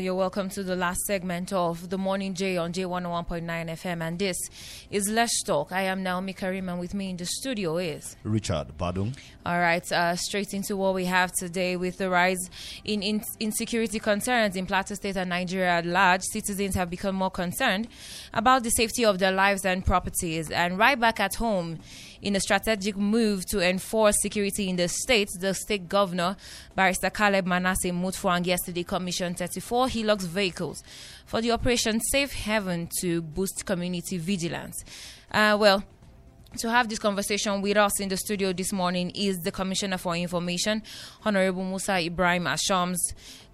You're welcome to the last segment of the Morning J on J101.9 FM, and this is Let's Talk. I am Naomi Karim, and with me in the studio is Richard Badung. All right, uh, straight into what we have today with the rise in, in insecurity concerns in Plateau State and Nigeria at large. Citizens have become more concerned about the safety of their lives and properties. And right back at home, in a strategic move to enforce security in the state, the state governor, Barrister Caleb Manasseh Mutfwang, yesterday commissioned 34 Hilux vehicles for the Operation Safe Haven to boost community vigilance. Uh, well, to have this conversation with us in the studio this morning is the Commissioner for Information, Honorable Musa Ibrahim Ashoms.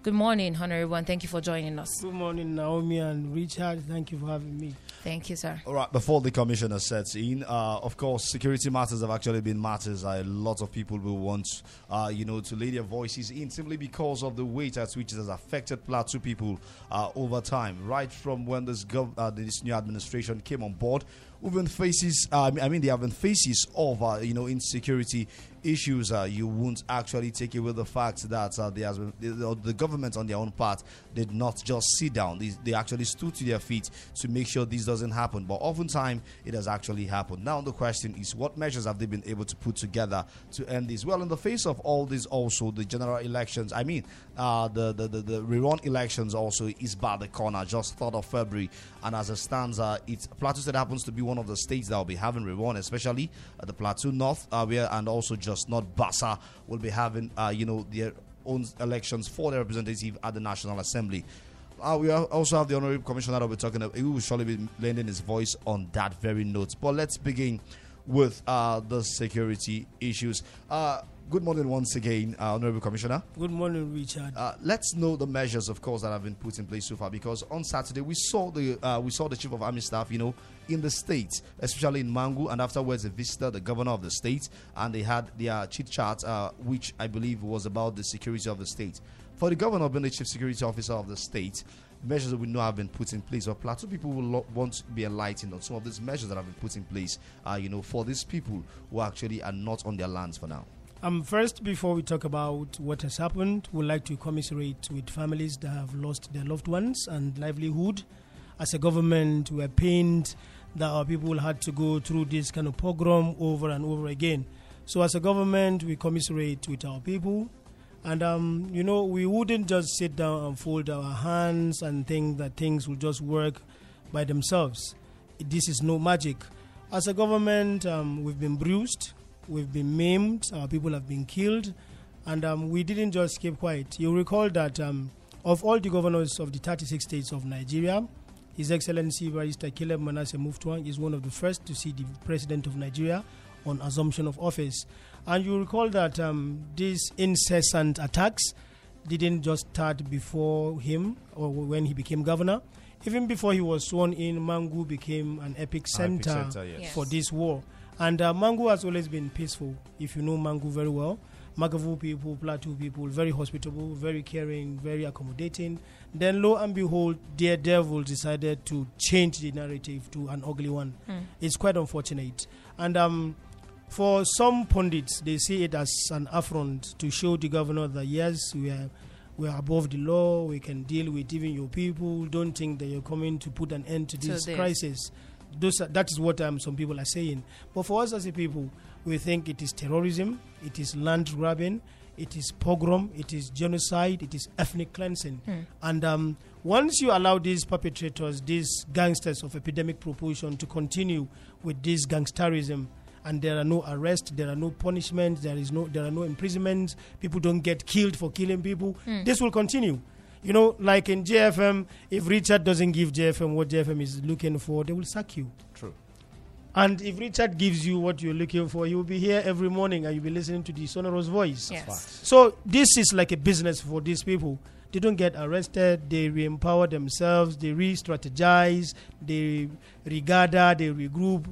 Good morning, Honorable, and thank you for joining us. Good morning, Naomi and Richard. Thank you for having me. Thank you, sir. All right, before the commissioner sets in, uh, of course, security matters have actually been matters a lot of people will want, uh, you know, to lay their voices in simply because of the weight at which it has affected Plateau people uh, over time. Right from when this, gov- uh, this new administration came on board, we've been faces, uh, I mean, they have been faces of, uh, you know, insecurity issues. Uh, you won't actually take away the fact that uh, the, the government on their own part did not just sit down. They, they actually stood to their feet to make sure this doesn't happen. But oftentimes, it has actually happened. Now, the question is, what measures have they been able to put together to end this? Well, in the face of all this, also the general elections. I mean, uh, the the the, the rerun elections also is by the corner, just third of February, and as it stands, uh, it's Plateau State happens to be one of the states that will be having rerun, especially uh, the Plateau North, uh, where and also just not Bassa will be having, uh, you know, their own elections for their representative at the National Assembly. Uh, we also have the honorable commissioner that we're talking about. He will surely be lending his voice on that very note. But let's begin with uh, the security issues. Uh, good morning once again, uh, honorable commissioner. Good morning, Richard. Uh, let's know the measures, of course, that have been put in place so far. Because on Saturday we saw the uh, we saw the chief of army staff, you know, in the state, especially in Mangu, and afterwards they visited the governor of the state, and they had their chit chat, uh, which I believe was about the security of the state. For the governor being the chief security officer of the state, measures that we know have been put in place. But Plateau people will lo- want to be enlightened on some of these measures that have been put in place. Uh, you know, for these people who actually are not on their lands for now. Um, first, before we talk about what has happened, we'd like to commiserate with families that have lost their loved ones and livelihood. As a government, we are pained that our people had to go through this kind of pogrom over and over again. So, as a government, we commiserate with our people. And, um, you know, we wouldn't just sit down and fold our hands and think that things will just work by themselves. This is no magic. As a government, um, we've been bruised, we've been maimed, our people have been killed, and um, we didn't just keep quiet. You recall that um, of all the governors of the 36 states of Nigeria, His Excellency Barrister Caleb Manasseh Mutfwang is one of the first to see the President of Nigeria on assumption of office. And you recall that um, these incessant attacks didn't just start before him or when he became governor. Even before he was sworn in, Mangu became an epic center, epicenter, yes. Yes. for this war. And uh, Mangu has always been peaceful, if you know Mangu very well. Magavu people, Plateau people, very hospitable, very caring, very accommodating. Then, lo and behold, their devil decided to change the narrative to an ugly one. It's quite unfortunate. And um, for some pundits, they see it as an affront to show the governor that yes, we are we are above the law. We can deal with even your people. Don't think that you're coming to put an end to this. crisis. Those are, that is what um, some people are saying. But for us as a people, we think it is terrorism, it is land grabbing, it is pogrom, it is genocide, it is ethnic cleansing. And um, once you allow these perpetrators, these gangsters of epidemic proportion, to continue with this gangsterism, and there are no arrests, there are no punishments, there is no, there are no imprisonments. People don't get killed for killing people. This will continue. You know, like in JFM, if Richard doesn't give JFM what JFM is looking for, they will sack you. True. And if Richard gives you what you're looking for, you will be here every morning and you'll be listening to the sonorous voice. Yes. So this is like a business for these people. They don't get arrested. They re-empower themselves. They re-strategize. They regather. They regroup,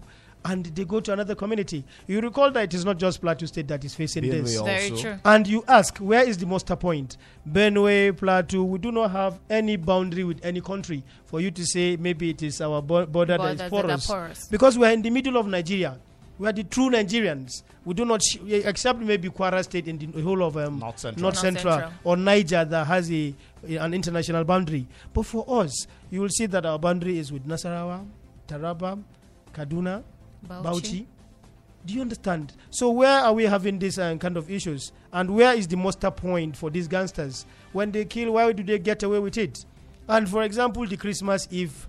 and they go to another community. You recall that it is not just Plateau State that is facing Benue this. also. Very true. And you ask, where is the muster point? Benue, Plateau, we do not have any boundary with any country for you to say maybe it is our bo- border that is Borders is porous. porous. Because we are in the middle of Nigeria. We are the true Nigerians. We do not, sh- except maybe Kwara State in the whole of um, North Central. North North Central, Central. or Niger that has a, an international boundary. But for us, you will see that our boundary is with Nasarawa, Taraba, Kaduna, Bauchi. Do you understand? So where are we having these uh, kind of issues? And where is the muster point for these gangsters? When they kill, why do they get away with it? And for example, the Christmas Eve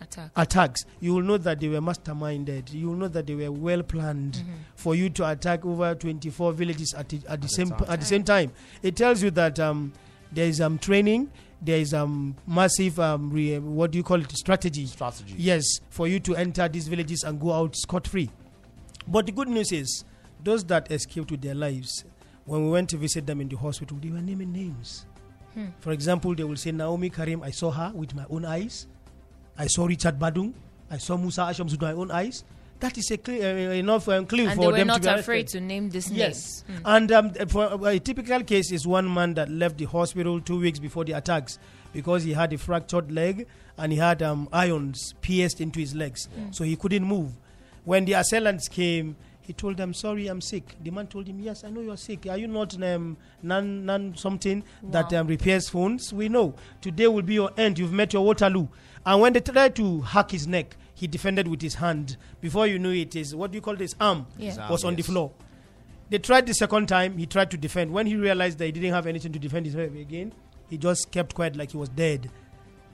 Attack. attacks, you will know that they were masterminded. You will know that they were well planned Mm-hmm. for you to attack over 24 villages at the, at the the same time. at the same time. It tells you that um, there is um, training, there is um, massive um, re- what do you call it strategy. Strategy. Yes, for you to enter these villages and go out scot free. But the good news is, those that escaped with their lives, when we went to visit them in the hospital, they were naming names. Hmm. For example, they will say, Naomi Karim, I saw her with my own eyes. I saw Richard Badung. I saw Musa Ashoms with my own eyes. That is a clear, uh, enough um, clue And for they were them not to be afraid to name this Yes, name. and um, for a typical case is one man that left the hospital two weeks before the attacks because he had a fractured leg and he had um, irons pierced into his legs, so he couldn't move. When the assailants came, he told them, "Sorry, I'm sick." The man told him, "Yes, I know you're sick. Are you not um, non non something that Wow. um, repairs phones? We know today will be your end. You've met your Waterloo." And when they tried to hack his neck, he defended with his hand. Before you knew it, his what do you call this arm Yeah. His arm, was on the floor. They tried the second time. He tried to defend. When he realized that he didn't have anything to defend himself again, he just kept quiet like he was dead.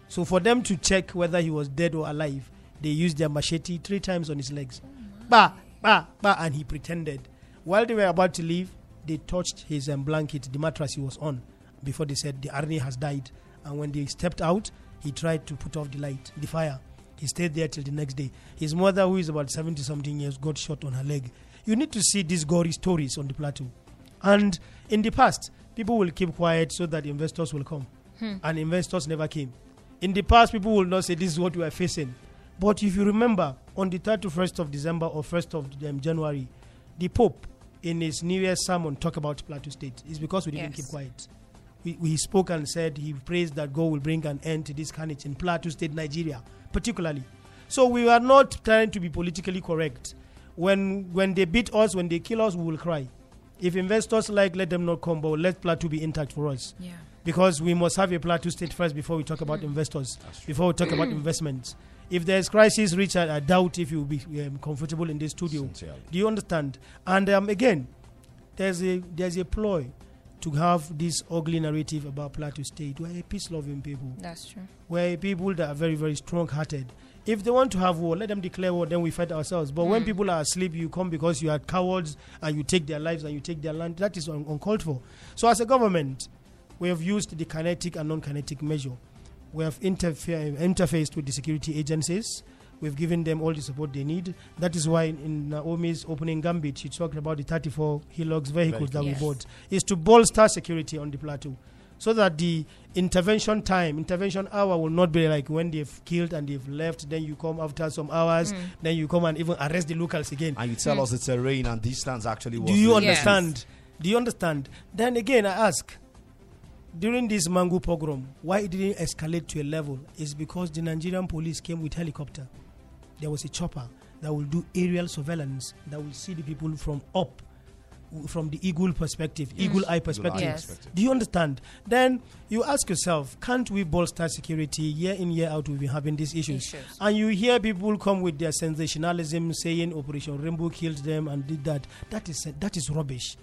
So for them to check whether he was dead or alive, they used their machete three times on his legs. Bah, bah, bah, and he pretended. While they were about to leave, they touched his um, blanket, the mattress he was on, before they said the Arni has died. And when they stepped out, he tried to put off the light, the fire. He stayed there till the next day. His mother, who is about 70 something years, got shot on her leg. You need to see these gory stories on the plateau. And in the past, people will keep quiet so that investors will come. And investors never came. In the past, people will not say this is what we are facing. But if you remember, on the 31st of December or 1st of um, January, the Pope, in his New Year's sermon, talked about Plateau State. It's because we didn't Yes. keep quiet. We, we spoke and said he prays that God will bring an end to this carnage in Plateau State, Nigeria, particularly. So we are not trying to be politically correct. When when they beat us, when they kill us, we will cry. If investors like, let them not come, but let Plateau be intact for us Yeah. because we must have a plateau state first before we talk about investors, before we talk about investments. If there's crisis, Richard, I doubt if you'll be um, comfortable in this studio. Sincerely. Do you understand? And um, again, there's a there's a ploy to have this ugly narrative about Plateau State. We're a peace-loving people. That's true. We're a people that are very very strong-hearted. If they want to have war, let them declare war. Then we fight ourselves. But when mm. people are asleep, you come because you are cowards and you take their lives and you take their land. That is un- uncalled for. So as a government, we have used the kinetic and non-kinetic measure. We have interfe- interfaced with the security agencies. We've given them all the support they need. That is why in Naomi's opening gambit, she talked about the 34 Hilux vehicles that Yes. we bought. Is to bolster security on the plateau, so that the intervention time, intervention hour will not be like when they've killed and they've left. Then you come after some hours. Mm. Then you come and even arrest the locals again. And you tell mm. us the terrain and distance actually was Do you the- Yes. understand? Do you understand? Then again, I ask, during this Mangu pogrom, why it didn't escalate to a level is because the Nigerian police came with helicopter. There was a chopper that will do aerial surveillance that will see the people from up, from the eagle perspective, eagle eye perspective. Yes. Do you understand? Then you ask yourself, can't we bolster security year in, year out? We've been having these issues. Issues. And you hear people come with their sensationalism saying Operation Rainbow killed them and did that. That is, that is rubbish.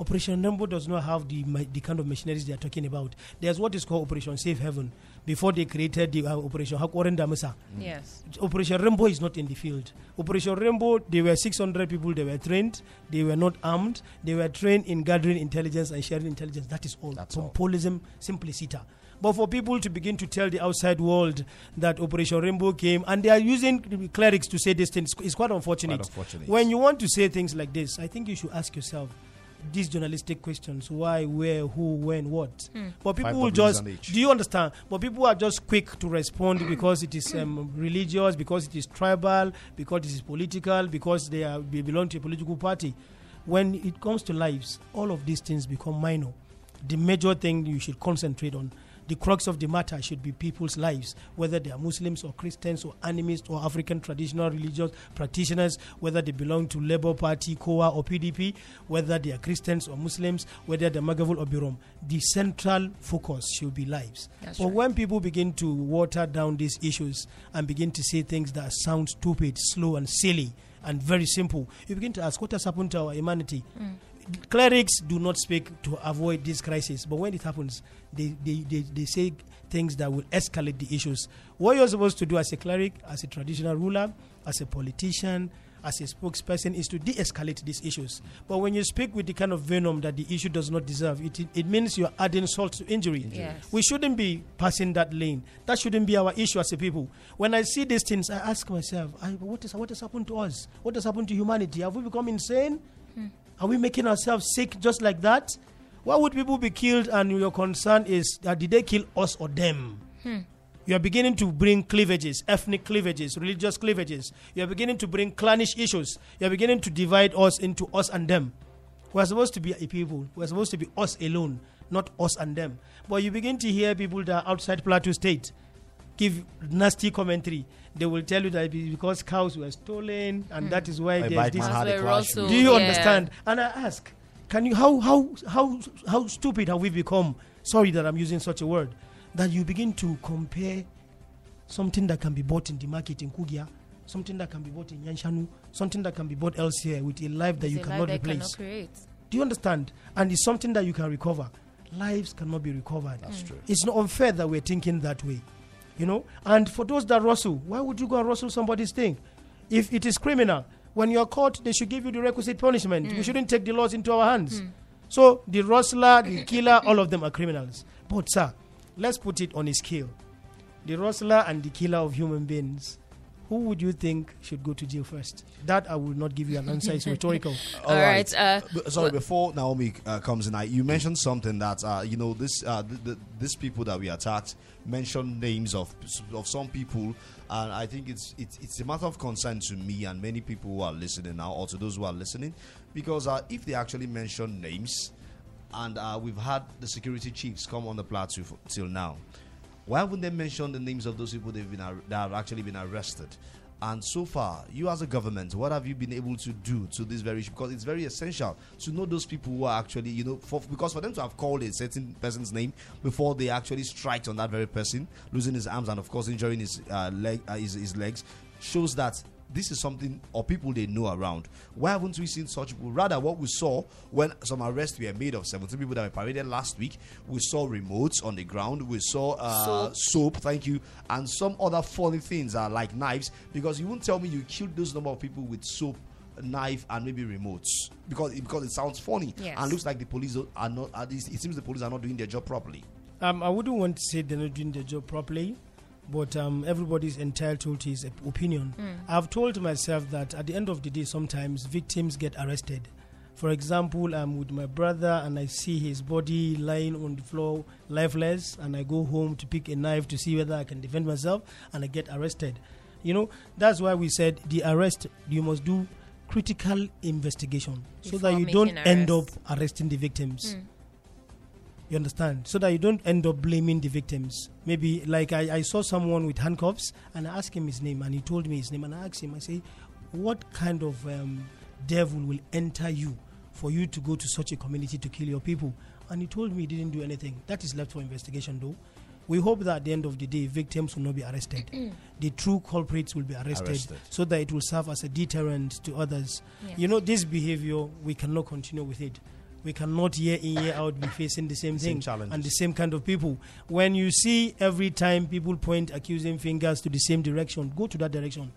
Operation Rainbow does not have the, the kind of machineries they are talking about. There's what is called Operation Safe Haven before they created the uh, Operation Hakorin Damisa. Yes. Operation Rainbow is not in the field. Operation Rainbow, they were 600 people, they were trained, they were not armed, they were trained in gathering intelligence and sharing intelligence. That is all. That's all. Populism simpliciter. But for people to begin to tell the outside world that Operation Rainbow came and they are using clerics to say this thing, it's- it's quite unfortunate. Quite unfortunate. When you want to say things like this, I think you should ask yourself these journalistic questions why, where, who, when, what. Hmm. But people Five will just, do you understand? But people are just quick to respond because it is um, religious, because it is tribal, because it is political, because they, are, they belong to a political party. When it comes to lives, all of these things become minor. The major thing you should concentrate on the crux of the matter should be people's lives, whether they are Muslims or Christians or animists or African traditional religious practitioners, whether they belong to Labour Party, COA or PDP, whether they are Christians or Muslims, whether they're Mwaghavul or Birom. The central focus should be lives. That's but right. when people begin to water down these issues and begin to say things that sound stupid, slow, and silly, and very simple, you begin to ask, what has happened to our humanity? Mm. Clerics do not speak to avoid this crisis, but when it happens, they, they, they, they say things that will escalate the issues. What you're supposed to do as a cleric, as a traditional ruler, as a politician, as a spokesperson is to de escalate these issues. But when you speak with the kind of venom that the issue does not deserve, it, it means you're adding salt to injury. Yes. We shouldn't be passing that lane. That shouldn't be our issue as a people. When I see these things, I ask myself, I, what, is, what has happened to us? What has happened to humanity? Have we become insane? Hmm. Are we making ourselves sick just like that? Why would people be killed and your concern is that did they kill us or them? Hmm. You are beginning to bring cleavages, ethnic cleavages, religious cleavages. You are beginning to bring clannish issues. You are beginning to divide us into us and them. We're supposed to be a people. We're supposed to be us alone, not us and them. But you begin to hear people that are outside Plateau State give nasty commentary. They will tell you that it is because cows were stolen and hmm. that is why A there's this man had a That's why clash Russell- do you Yeah. understand? And I ask, can you how how how how stupid have we become? Sorry that I'm using such a word. That you begin to compare something that can be bought in the market in Kugia, something that can be bought in Yanshanu, something that can be bought elsewhere with a life that It's you cannot life replace. cannot create. Do you understand? And it's something that you can recover. Lives cannot be recovered. That's hmm. true. It's not unfair that we're thinking that way. You know? And for those that rustle, why would you go and rustle somebody's thing? If it is criminal, when you're caught, they should give you the requisite punishment. We mm. shouldn't take the laws into our hands. Mm. So the rustler, the killer, all of them are criminals. But sir, let's put it on a scale. The rustler and the killer of human beings. Who would you think should go to jail first? That I will not give you an answer. It's rhetorical. All right. Uh, B- Sorry, before Naomi uh, comes in, I, you mentioned something that uh, you know this uh, th- th- these people that we attacked mentioned names of of some people, and I think it's it's it's a matter of concern to me and many people who are listening now, or to those who are listening, because uh, if they actually mention names, and uh, we've had the security chiefs come on the plateau f- till now, why wouldn't they mention the names of those people they've been that have actually been arrested? And so far, you as a government, what have you been able to do to this very issue? Because it's very essential to know those people who are actually, you know, for, because for them to have called a certain person's name before they actually strike on that very person, losing his arms and of course injuring his uh, leg, uh, his, his legs, shows that this is something or people they know around. Why haven't we seen such people? Rather, what we saw when some arrests were made of 17 people that were paraded last week, we saw remotes on the ground, we saw uh, Soap. soap, thank you, and some other funny things uh, like knives. Because you won't tell me you killed those number of people with soap, knife, and maybe remotes because because it sounds funny Yes. and looks like the police are not. At least it seems the police are not doing their job properly. Um, I wouldn't want to say they're not doing their job properly, but um, everybody's entitled to his op- opinion. I've told myself that at the end of the day, sometimes victims get arrested. For example, I'm with my brother and I see his body lying on the floor, lifeless, and I go home to pick a knife to see whether I can defend myself, and I get arrested. You know, that's why we said the arrest, you must do critical investigation so that you don't end up arresting the victims. You understand? So that you don't end up blaming the victims. Maybe like I, I saw someone with handcuffs and I asked him his name and he told me his name and I asked him, I say, what kind of um, devil will enter you for you to go to such a community to kill your people? And he told me he didn't do anything. That is left for investigation though. We hope that at the end of the day, victims will not be arrested. the true culprits will be arrested, Arrested. so that it will serve as a deterrent to others. Yes. You know, this behavior, we cannot continue with it. We cannot year in, year out be facing the same Same thing challenges. and the same kind of people. When you see every time people point accusing fingers to the same direction, go to that direction.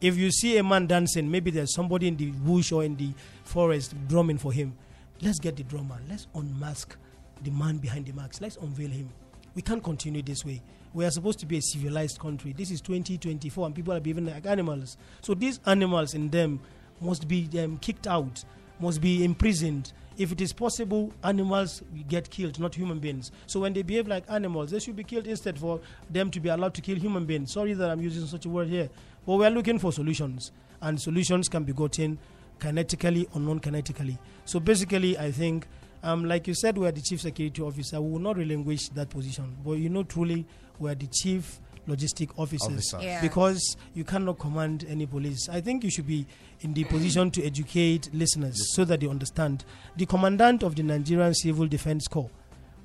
If you see a man dancing, maybe there's somebody in the bush or in the forest drumming for him. Let's get the drummer. Let's unmask the man behind the mask. Let's unveil him. We can't continue this way. We are supposed to be a civilized country. This is 2024 and people are behaving like animals. So these animals in them must be um, kicked out, must be imprisoned. If it is possible, animals get killed, not human beings. So when they behave like animals, they should be killed instead for them to be allowed to kill human beings. Sorry that I'm using such a word here, but we are looking for solutions, and solutions can be gotten kinetically or non-kinetically. So basically, I think. Um, like you said, we are the chief security officer. We will not relinquish that position, but you know, truly, we are the chief logistic officers Officer. Yeah. because you cannot command any police. I think you should be in the position to educate listeners so that they understand. The commandant of the Nigerian Civil Defense Corps,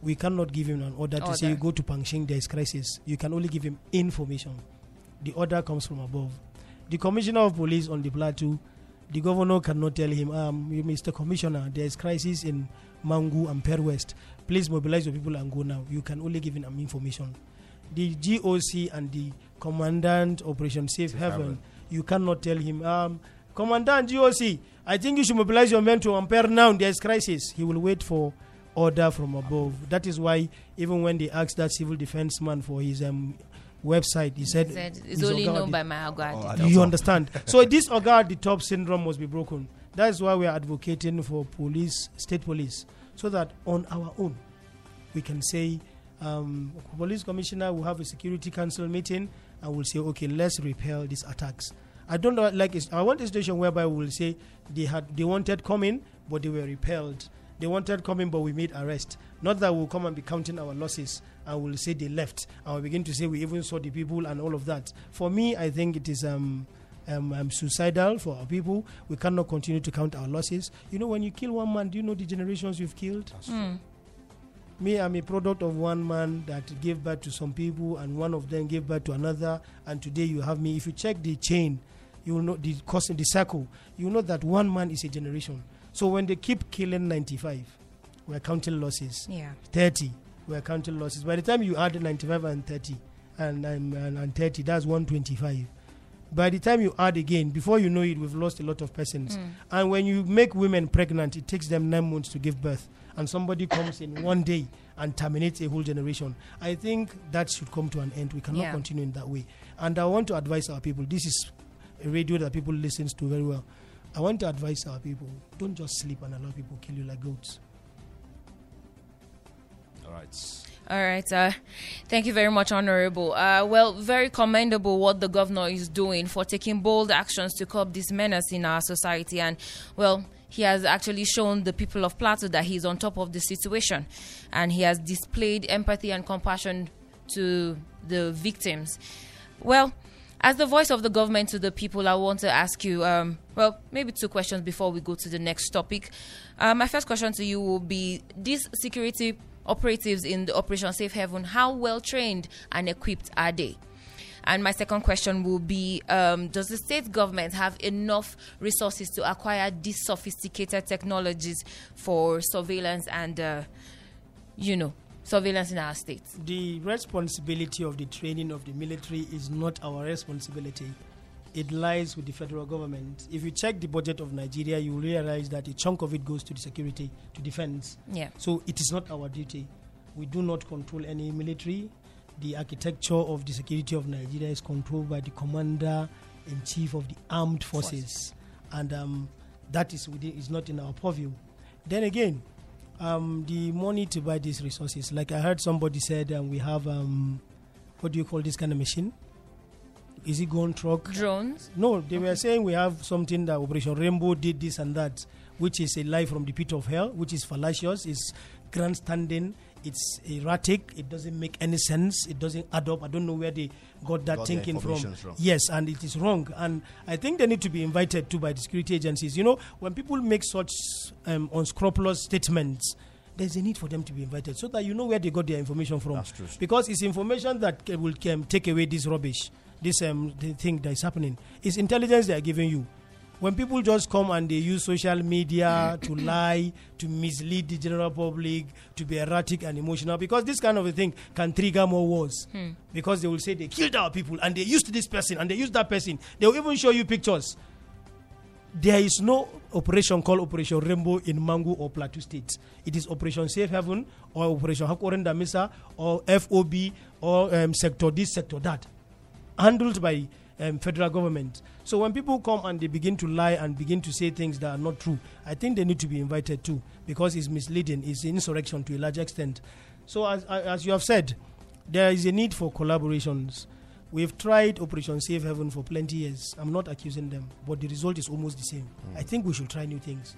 we cannot give him an order to say you go to Pangshing, there is crisis. You can only give him information. The order comes from above. The commissioner of police on the plateau, the governor cannot tell him, um, Mr. Commissioner, there is crisis in Mangu and Per West. Please mobilize your people and go now. You can only give him information. The GOC and the commandant Operation Safe Safe Haven, Haven. you cannot tell him, um, Commandant GOC, I think you should mobilize your men to Ampere now. There is crisis. He will wait for order from above. That is why even when they asked that civil defense man for his um, website, he said, Said it's only known at by my guard. Oh, do you understand? so this Oga at the top syndrome must be broken. That is why we are advocating for police, state police, so that on our own we can say, um, police commissioner will have a security council meeting and we'll say, okay, let's repel these attacks. I don't know, like it's, I want a situation whereby we will say they had they wanted coming, but they were repelled. They wanted coming, but we made arrest. Not that we'll come and be counting our losses and we'll say they left and we begin to say we even saw the people and all of that. For me, I think it is um, um, um, suicidal for our people. We cannot continue to count our losses. You know, when you kill one man, do you know the generations you've killed? Mm. Me, I'm a product of one man that gave birth to some people, and one of them gave birth to another. And today you have me. If you check the chain, you will know the cost the circle. You know that one man is a generation. So when they keep killing 95, we're counting losses. Yeah. 30, we're counting losses. By the time you add 95 and 30, and, and, and, and 30, that's 125. By the time you add again, before you know it, we've lost a lot of persons. Mm. And when you make women pregnant, it takes them nine months to give birth. And somebody comes in one day and terminates a whole generation. I think that should come to an end. We cannot Yeah. continue in that way. And I want to advise our people this is a radio that people listen to very well. I want to advise our people don't just sleep and allow people kill you like goats. All right. All right. Uh, thank you very much, Honorable. Uh, well, very commendable what the governor is doing for taking bold actions to curb this menace in our society. And, well, he has actually shown the people of Plateau that he's on top of the situation. And he has displayed empathy and compassion to the victims. Well, as the voice of the government to the people, I want to ask you, um, well, maybe two questions before we go to the next topic. Uh, my first question to you will be this security operatives in the Operation Safe Haven, how well trained and equipped are they? And my second question will be um, Does the state government have enough resources to acquire these sophisticated technologies for surveillance and, uh, you know, surveillance in our states? The responsibility of the training of the military is not our responsibility. It lies with the federal government. If you check the budget of Nigeria, you will realize that a chunk of it goes to the security, to defense. Yeah. So it is not our duty. We do not control any military. The architecture of the security of Nigeria is controlled by the commander in chief of the armed forces, and um, that is within, is not in our purview. Then again, um, the money to buy these resources, like I heard somebody said, um, we have um, what do you call this kind of machine? Is it gun truck? Drones? No, they were saying we have something that Operation Rainbow did this and that, which is a lie from the pit of hell, which is fallacious, it's grandstanding, it's erratic, it doesn't make any sense, it doesn't add up. I don't know where they got that Got thinking from. information from. Yes, and it is wrong. And I think they need to be invited to by the security agencies. You know, when people make such um, unscrupulous statements, there's a need for them to be invited so that you know where they got their information from. That's true. Because it's information that will um, take away this rubbish, this um, the thing that is happening. It's intelligence they are giving you. When people just come and they use social media to lie, to mislead the general public, to be erratic and emotional, because this kind of a thing can trigger more wars. Because they will say they killed our people and they used this person and they used that person. They will even show you pictures. There is no operation called Operation Rainbow in Mangu or Plateau State. It is Operation Safe Haven or Operation Hakorin Damisa or FOB or um, Sector this, Sector that. Handled by um, federal government. So when people come and they begin to lie and begin to say things that are not true, I think they need to be invited too because it's misleading, it's insurrection to a large extent. So as, as you have said, there is a need for collaborations. We've tried Operation Safe Haven for plenty years. I'm not accusing them, but the result is almost the same. I think we should try new things.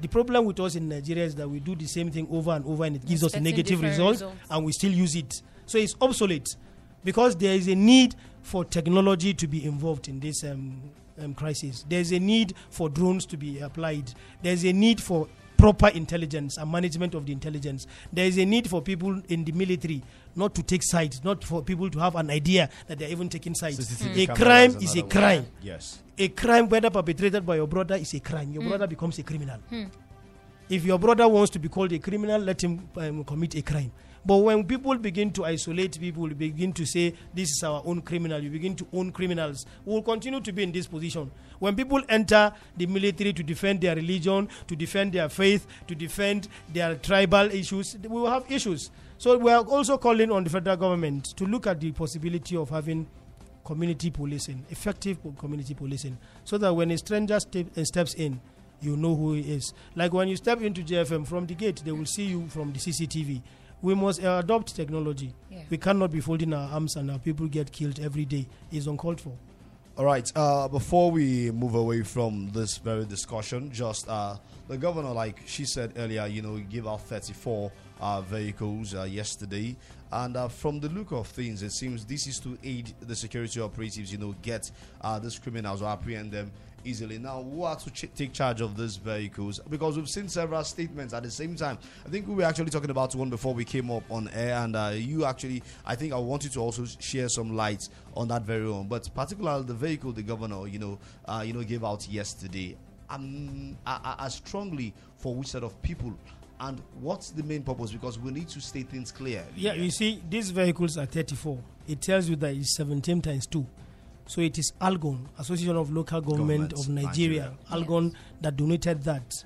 The problem with us in Nigeria is that we do the same thing over and over and it gives us a negative different result results. and we still use it. So it's obsolete because there is a need for technology to be involved in this um, um, crisis. There's a need for drones to be applied. There's a need for proper intelligence and management of the intelligence. There is a need for people in the military not to take sides, not for people to have an idea that they're even taking sides. CCTV A crime is is a another one. crime. Yes. A crime, whether perpetrated by your brother, is a crime. Your brother becomes a criminal. If your brother wants to be called a criminal, let him um, commit a crime. But when people begin to isolate people, begin to say this is our own criminal, you begin to own criminals, we will continue to be in this position. When people enter the military to defend their religion, to defend their faith, to defend their tribal issues, we will have issues. So we are also calling on the federal government to look at the possibility of having community policing, effective community policing, so that when a stranger step, uh, steps in, you know who he is. Like when you step into JFM from the gate, they will see you from the CCTV. We must uh, adopt technology. Yeah. We cannot be folding our arms and our people get killed every day. It's uncalled for. All right. Uh, before we move away from this very discussion, just uh, the governor, like she said earlier, you know, give out 34 uh, vehicles uh, yesterday, and uh, from the look of things, it seems this is to aid the security operatives, you know, get uh, these criminals or apprehend them easily. Now, who are to ch- take charge of these vehicles? Because we've seen several statements at the same time. I think we were actually talking about one before we came up on air, and uh, you actually, I think I want you to also share some light on that very one. But particularly the vehicle the governor, you know, uh, you know, gave out yesterday. Um, I, I, I strongly for which set of people. And what's the main purpose? Because we need to state things clear. Yeah, you see, these vehicles are 34. It tells you that it's 17 times 2. So it is Algon, Association of Local Government Governments, of Nigeria, Nigeria. Algon, that donated that.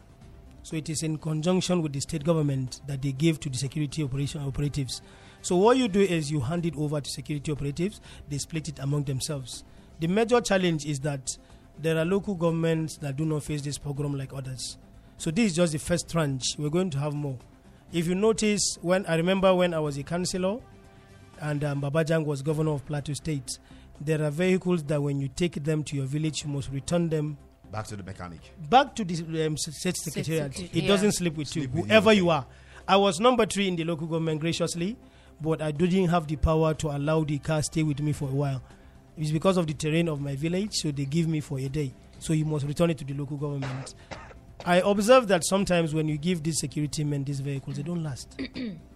So it is in conjunction with the state government that they gave to the security operation operatives. So what you do is you hand it over to security operatives, they split it among themselves. The major challenge is that there are local governments that do not face this program like others. So this is just the first tranche. We're going to have more. If you notice, when I remember when I was a councillor and um, Babajang was governor of Plateau State, there are vehicles that when you take them to your village, you must return them Back to the mechanic. back to the um, s- state secretariat. secretariat, It yeah. doesn't sleep with Sleep you, with you, whoever okay. you are. I was number three in the local government graciously, but I didn't have the power to allow the car stay with me for a while. It's because of the terrain of my village, so they give me for a day. So you must return it to the local government. I observe that sometimes when you give these security men these vehicles, they don't last.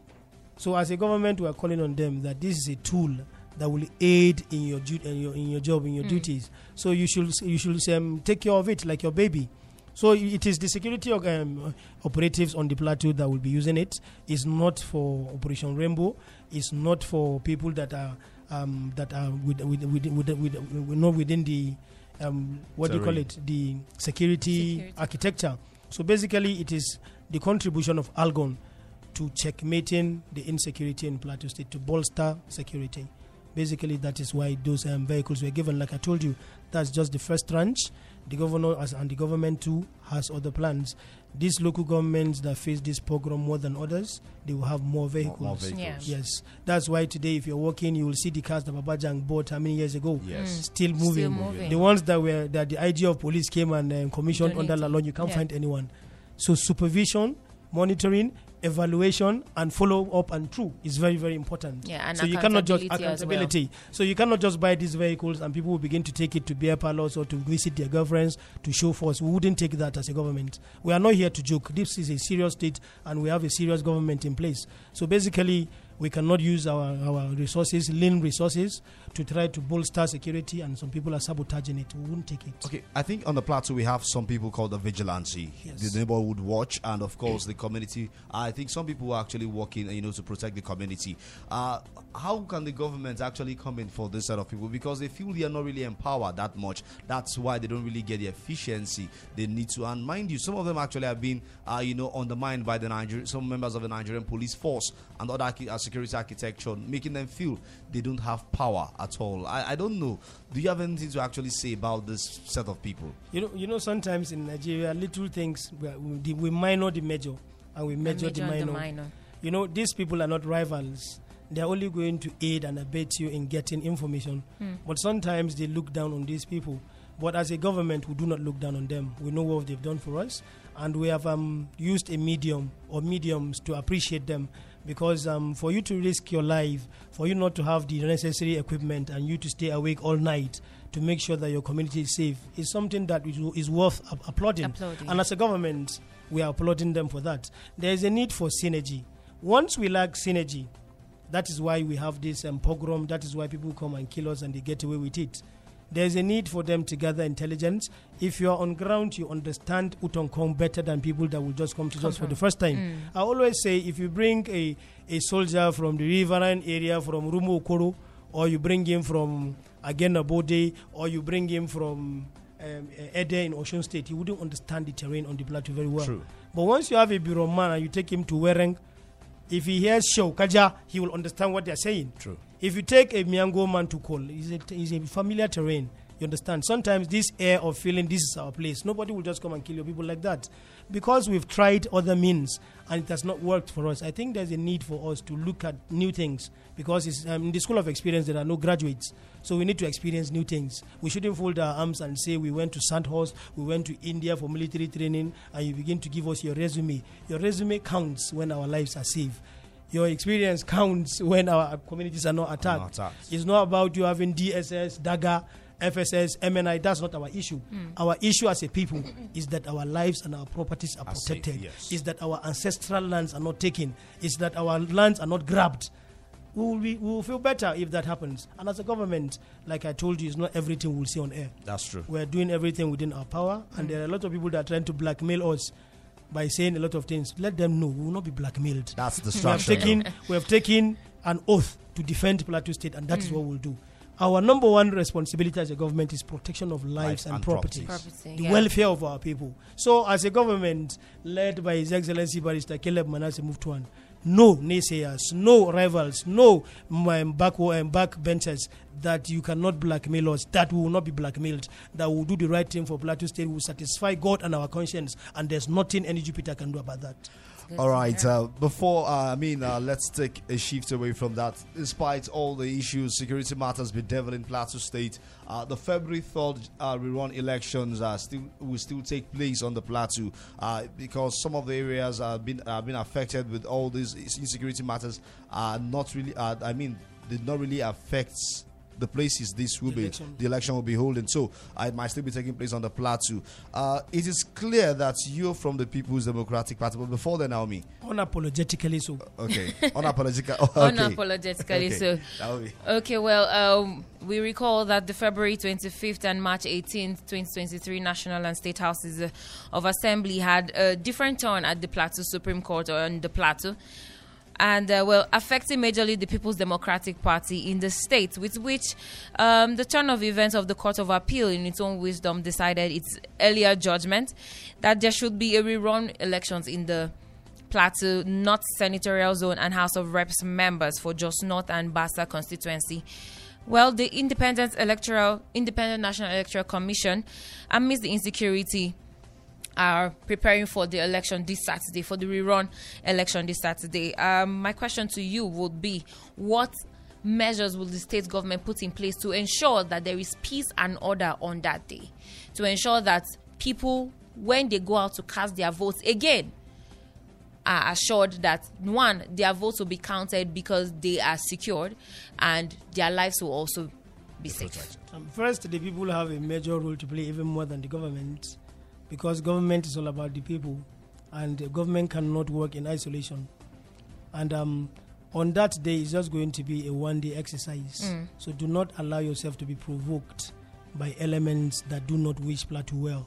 so as a government, we are calling on them that this is a tool that will aid in your, du- in your in your job, in your duties. So you should you should um, take care of it like your baby. So it is the security of, um, operatives on the plateau that will be using it. It's not for Operation Rainbow. It's not for people that are um, that are with, with, with, with, with, with, not within the um, what do you call it? The security, Security. architecture. So basically, it is the contribution of Algon to checkmating the insecurity in Plateau State to bolster security. Basically, that is why those um, vehicles were given. Like I told you, that's just the first tranche. The governor has, and the government too has other plans. These local governments that face this program more than others, they will have more vehicles. more vehicles. Yeah. Yes, that's why today, if you're walking, you will see the cars that Babajang bought how many years ago. Yes. Still moving. Still moving. The ones that were that the IG of police came and um, commissioned under Donated. Lalong, you can't Yeah. find anyone. So supervision, monitoring, evaluation, and follow up and true is very very important. Yeah, and so you cannot just accountability well. So you cannot just buy these vehicles and people will begin to take it to beer parlors or to visit their girlfriends to show force. We wouldn't take that as a government. We are not here to joke. This is a serious state and we have a serious government in place. So basically, we cannot use our, our resources, lean resources, to try to bolster security, and some people are sabotaging it. We won't take it. Okay, I think on the plateau we have some people called the vigilante, Yes. the neighborhood watch, and of course the community. I think some people are actually working, you know, to protect the community. Uh, how can the government actually come in for this set of people? Because they feel they are not really empowered that much. That's why they don't really get the efficiency they need to. And mind you, some of them actually have been, uh, you know, undermined by the Nigerian, some members of the Nigerian police force and other uh, security architecture, making them feel they don't have power at all. I, I don't know. Do you have anything to actually say about this set of people? You know, you know, sometimes in Nigeria, little things we, we, we minor the major and we major, major the, minor. the minor. You know, these people are not rivals. They're only going to aid and abet you in getting information. But sometimes they look down on these people. But as a government, we do not look down on them. We know what they've done for us, and we have um, used a medium or mediums to appreciate them. Because um, for you to risk your life, for you not to have the necessary equipment, and you to stay awake all night to make sure that your community is safe, is something that is, is worth applauding. Applauding. And as a government, we are applauding them for that. There is a need for synergy. Once we lack synergy, that is why we have this um, pogrom. That is why people come and kill us and they get away with it. There is a need for them to gather intelligence. If you are on ground, you understand Utonkong better than people that will just come to us for the first time. I always say if you bring a, a soldier from the riverine area, from Rumuokoro, or you bring him from Agenebode, or you bring him from um, Ede in Osun State, he wouldn't understand the terrain on the plateau very well. True. But once you have a bureau man and you take him to Wereng, if he hears show kaja, he will understand what they are saying. True. If you take a Miango man to call, it's a, a familiar terrain. You understand? Sometimes this air of feeling this is our place, nobody will just come and kill your people like that. Because we've tried other means and it has not worked for us, I think there's a need for us to look at new things. Because it's, um, in the school of experience, there are no graduates. So we need to experience new things. We shouldn't fold our arms and say we went to Sandhurst, we went to India for military training, and you begin to give us your resume. Your resume counts when our lives are safe. Your experience counts when our communities are not attacked. Not attacked. It's not about you having DSS, DAGA, FSS, MNI. That's not our issue. Hmm. Our issue as a people is that our lives and our properties are Are safe, protected. yes. Is that our ancestral lands are not taken. Is that our lands are not grabbed. We will, be, we will feel better if that happens. And as a government, like I told you, it's not everything we'll see on air. That's true. We're doing everything within our power, and mm. there are a lot of people that are trying to blackmail us by saying a lot of things. Let them know we will not be blackmailed. That's the structure. We have taken we have taken an oath to defend Plateau State, and that is mm. what we'll do. Our number one responsibility as a government is protection of lives Life and, and property, properties. Property, the yeah. welfare of our people. So, as a government led by His Excellency Barrister Caleb Manasseh Mutfwang, no naysayers, no rivals, no um, back um, backbenchers that you cannot blackmail us. That we will not be blackmailed. That we will do the right thing for Plateau State. We will satisfy God and our conscience, and there's nothing any Jupiter can do about that. All right. Uh, before uh, I mean, uh, let's take a shift away from that. Despite all the issues, security matters bedeviling Plateau State. Uh, the February third uh, rerun elections still will still take place on the plateau uh, because some of the areas have been have been affected with all these insecurity matters. Are not really. Uh, I mean, did not really affect the places this will The be election. the election will be holding. So uh, it might still be taking place on the plateau. Uh, it is clear that you're from the People's Democratic Party, but before then, Naomi. Unapologetically so. Okay. Unapologetic. Okay. Unapologetically Okay. so. That will be- Okay, well, um, we recall that the February 25th and March 18th, 2023 National and State Houses uh, of Assembly had a different turn at the Plateau Supreme Court on the Plateau. And uh, well, affecting majorly the People's Democratic Party in the state, with which um, the turn of events of the Court of Appeal, in its own wisdom, decided its earlier judgment that there should be a rerun elections in the Plateau North Senatorial Zone and House of Reps members for Jos North and Bassa constituency. Well, the Independent Electoral Independent National Electoral Commission, amidst the insecurity, are preparing for the election this Saturday for the rerun election this Saturday. Um, my question to you would be: What measures will the state government put in place to ensure that there is peace and order on that day? To ensure that people, when they go out to cast their votes again, are assured that one, their votes will be counted because they are secured, and their lives will also be safe. Um, first, the people have a major role to play, even more than the government, because government is all about the people, and government cannot work in isolation. And um, on that day, it's just going to be a one-day exercise. So do not allow yourself to be provoked by elements that do not wish Plateau well.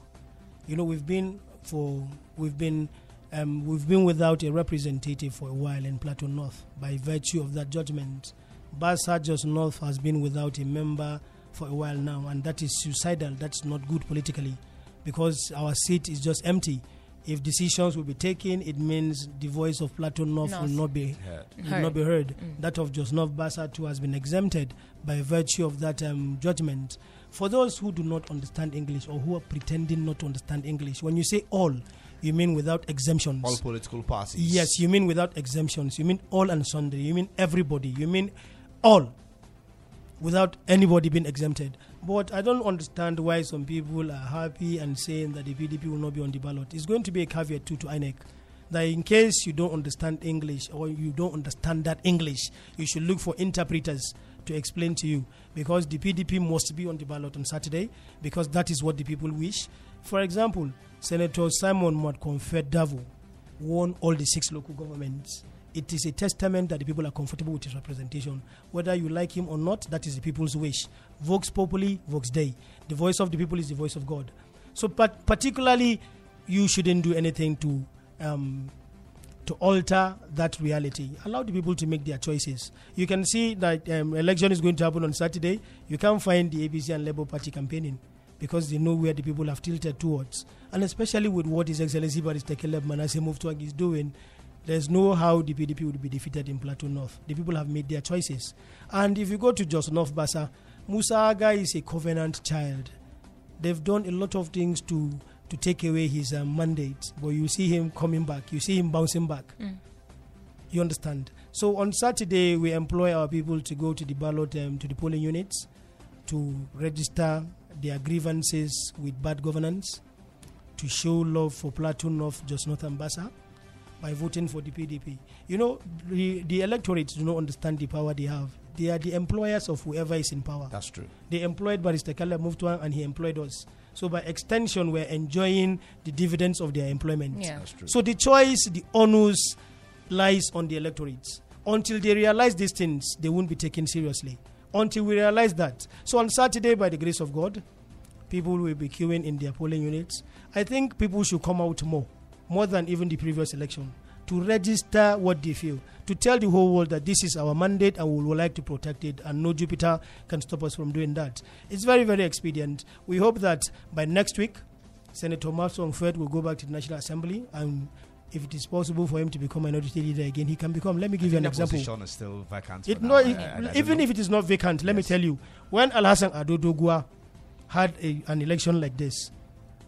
You know, we've been for we've been um, we've been without a representative for a while in Plateau North by virtue of that judgment. Bassa Jos North has been without a member for a while now, and that is suicidal. That's not good politically because our seat is just empty. If decisions will be taken, it means the voice of Plateau North North. will not be Heard. will Heard. not be heard. Mm. That of Jos North Bassa too has been exempted by virtue of that um, judgment. For those who do not understand English or who are pretending not to understand English, when you say all, you mean without exemptions. All political parties. Yes, you mean without exemptions. You mean all and sundry. You mean everybody. You mean all without anybody being exempted. But I don't understand why some people are happy and saying that the PDP will not be on the ballot. It's going to be a caveat too to INEC that in case you don't understand English or you don't understand that English, you should look for interpreters to explain to you because the PDP must be on the ballot on Saturday because that is what the people wish. For example, Senator Simon Mwadkonfet Davou won all the six local governments. It is a testament that the people are comfortable with his representation. Whether you like him or not, that is the people's wish. Vox populi, vox dei. The voice of the people is the voice of God. So, but particularly, you shouldn't do anything to um, to alter that reality. Allow the people to make their choices. You can see that um, election is going to happen on Saturday. You can't find the ABC and Labour Party campaigning because they know where the people have tilted towards. And especially with what His Excellency Barrister Caleb Manasseh Mutfwang is doing, there's no how the PDP would be defeated in Plateau North. The people have made their choices. And if you go to Jos North Bassa, Musa Aga is a covenant child. They've done a lot of things to to take away his um, mandate, but you see him coming back. You see him bouncing back. Mm. You understand? So on Saturday, we employ our people to go to the ballot, um, to the polling units, to register their grievances with bad governance, to show love for Plateau North, Jos North and Bassa by voting for the PDP. You know, the, the electorates do not understand the power they have. They are the employers of whoever is in power. That's true. They employed Barrister Caleb Mutfwang and he employed us. So by extension, we're enjoying the dividends of their employment. Yeah. That's true. So the choice, the onus lies on the electorates. Until they realize these things, they won't be taken seriously. Until we realize that. So on Saturday, by the grace of God, people will be queuing in their polling units. I think people should come out more, more than even the previous election, to register what they feel, to tell the whole world that this is our mandate and we would like to protect it, and no Jupiter can stop us from doing that. It's very, very expedient. We hope that by next week, Senator Marson Fred will go back to the National Assembly and if it is possible for him to become an minority leader again, he can become. Let me give you an example. position is still vacant. It, no, I- I- I even if it is not vacant, let me tell you, when Alhassan Ado Doguwa had a, an election like this,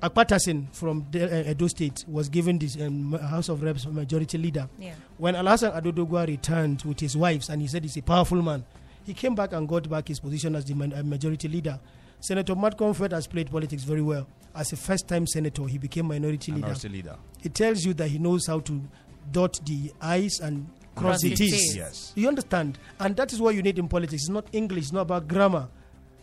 Akpatason from the, uh, Edo State was given this um, House of Reps majority leader. Yeah. When Alhassan Ado Doguwa returned with his wives and he said he's a powerful man, he came back and got back his position as the uh, majority leader. Senator Matt Comfort has played politics very well. As a first time senator, he became minority leader. Minority leader. It tells you that he knows how to dot the I's and cross, Cross the the T's. T's. Yes. You understand? And that is what you need in politics. It's not English, it's not about grammar.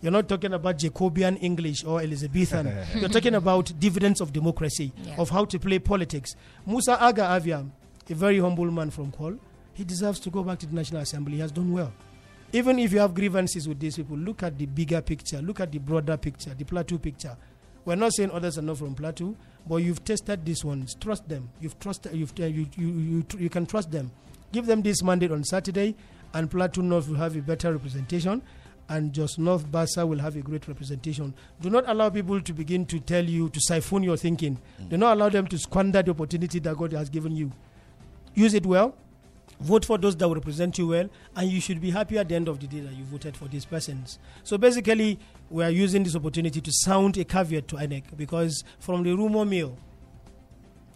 You're not talking about Jacobean English or Elizabethan. You're talking about dividends of democracy, Yeah. of how to play politics. Musa Aga Aviam, a very humble man from Kwal, he deserves to go back to the National Assembly. He has done well. Even if you have grievances with these people, look at the bigger picture, look at the broader picture, the plateau picture. We're not saying others are not from plateau, but you've tested these ones. Trust them. You've trusted. You've uh, you, you, you, you can trust them. Give them this mandate on Saturday, and Plateau North will have a better representation, and Jos North Bassa will have a great representation. Do not allow people to begin to tell you to siphon your thinking. Mm. Do not allow them to squander the opportunity that God has given you. Use it well. Vote for those that will represent you well, and you should be happy at the end of the day that you voted for these persons. So basically, we are using this opportunity to sound a caveat to INEC because from the rumor mill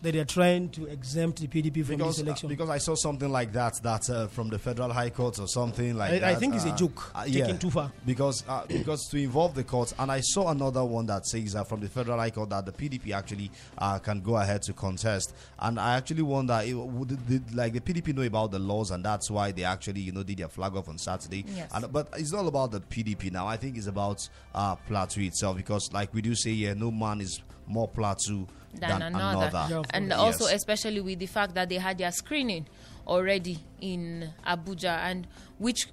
that they are trying to exempt the PDP from Because, this uh, election. because I saw something like that that uh, from the federal high court or something like I, that. I think it's a uh, joke uh, taken yeah. too far. because uh, because to involve the courts and I saw another one that says uh, from the federal high court that the PDP actually uh, can go ahead to contest and I actually wonder it, would did, like the PDP know about the laws and that's why they actually you know did their flag off on Saturday Yes. and but it's not about the PDP now I think it's about uh, Plateau itself because like we do say here no man is more Plateau than, another. Yeah, and course. also, especially with the fact that they had their screening already in Abuja, and which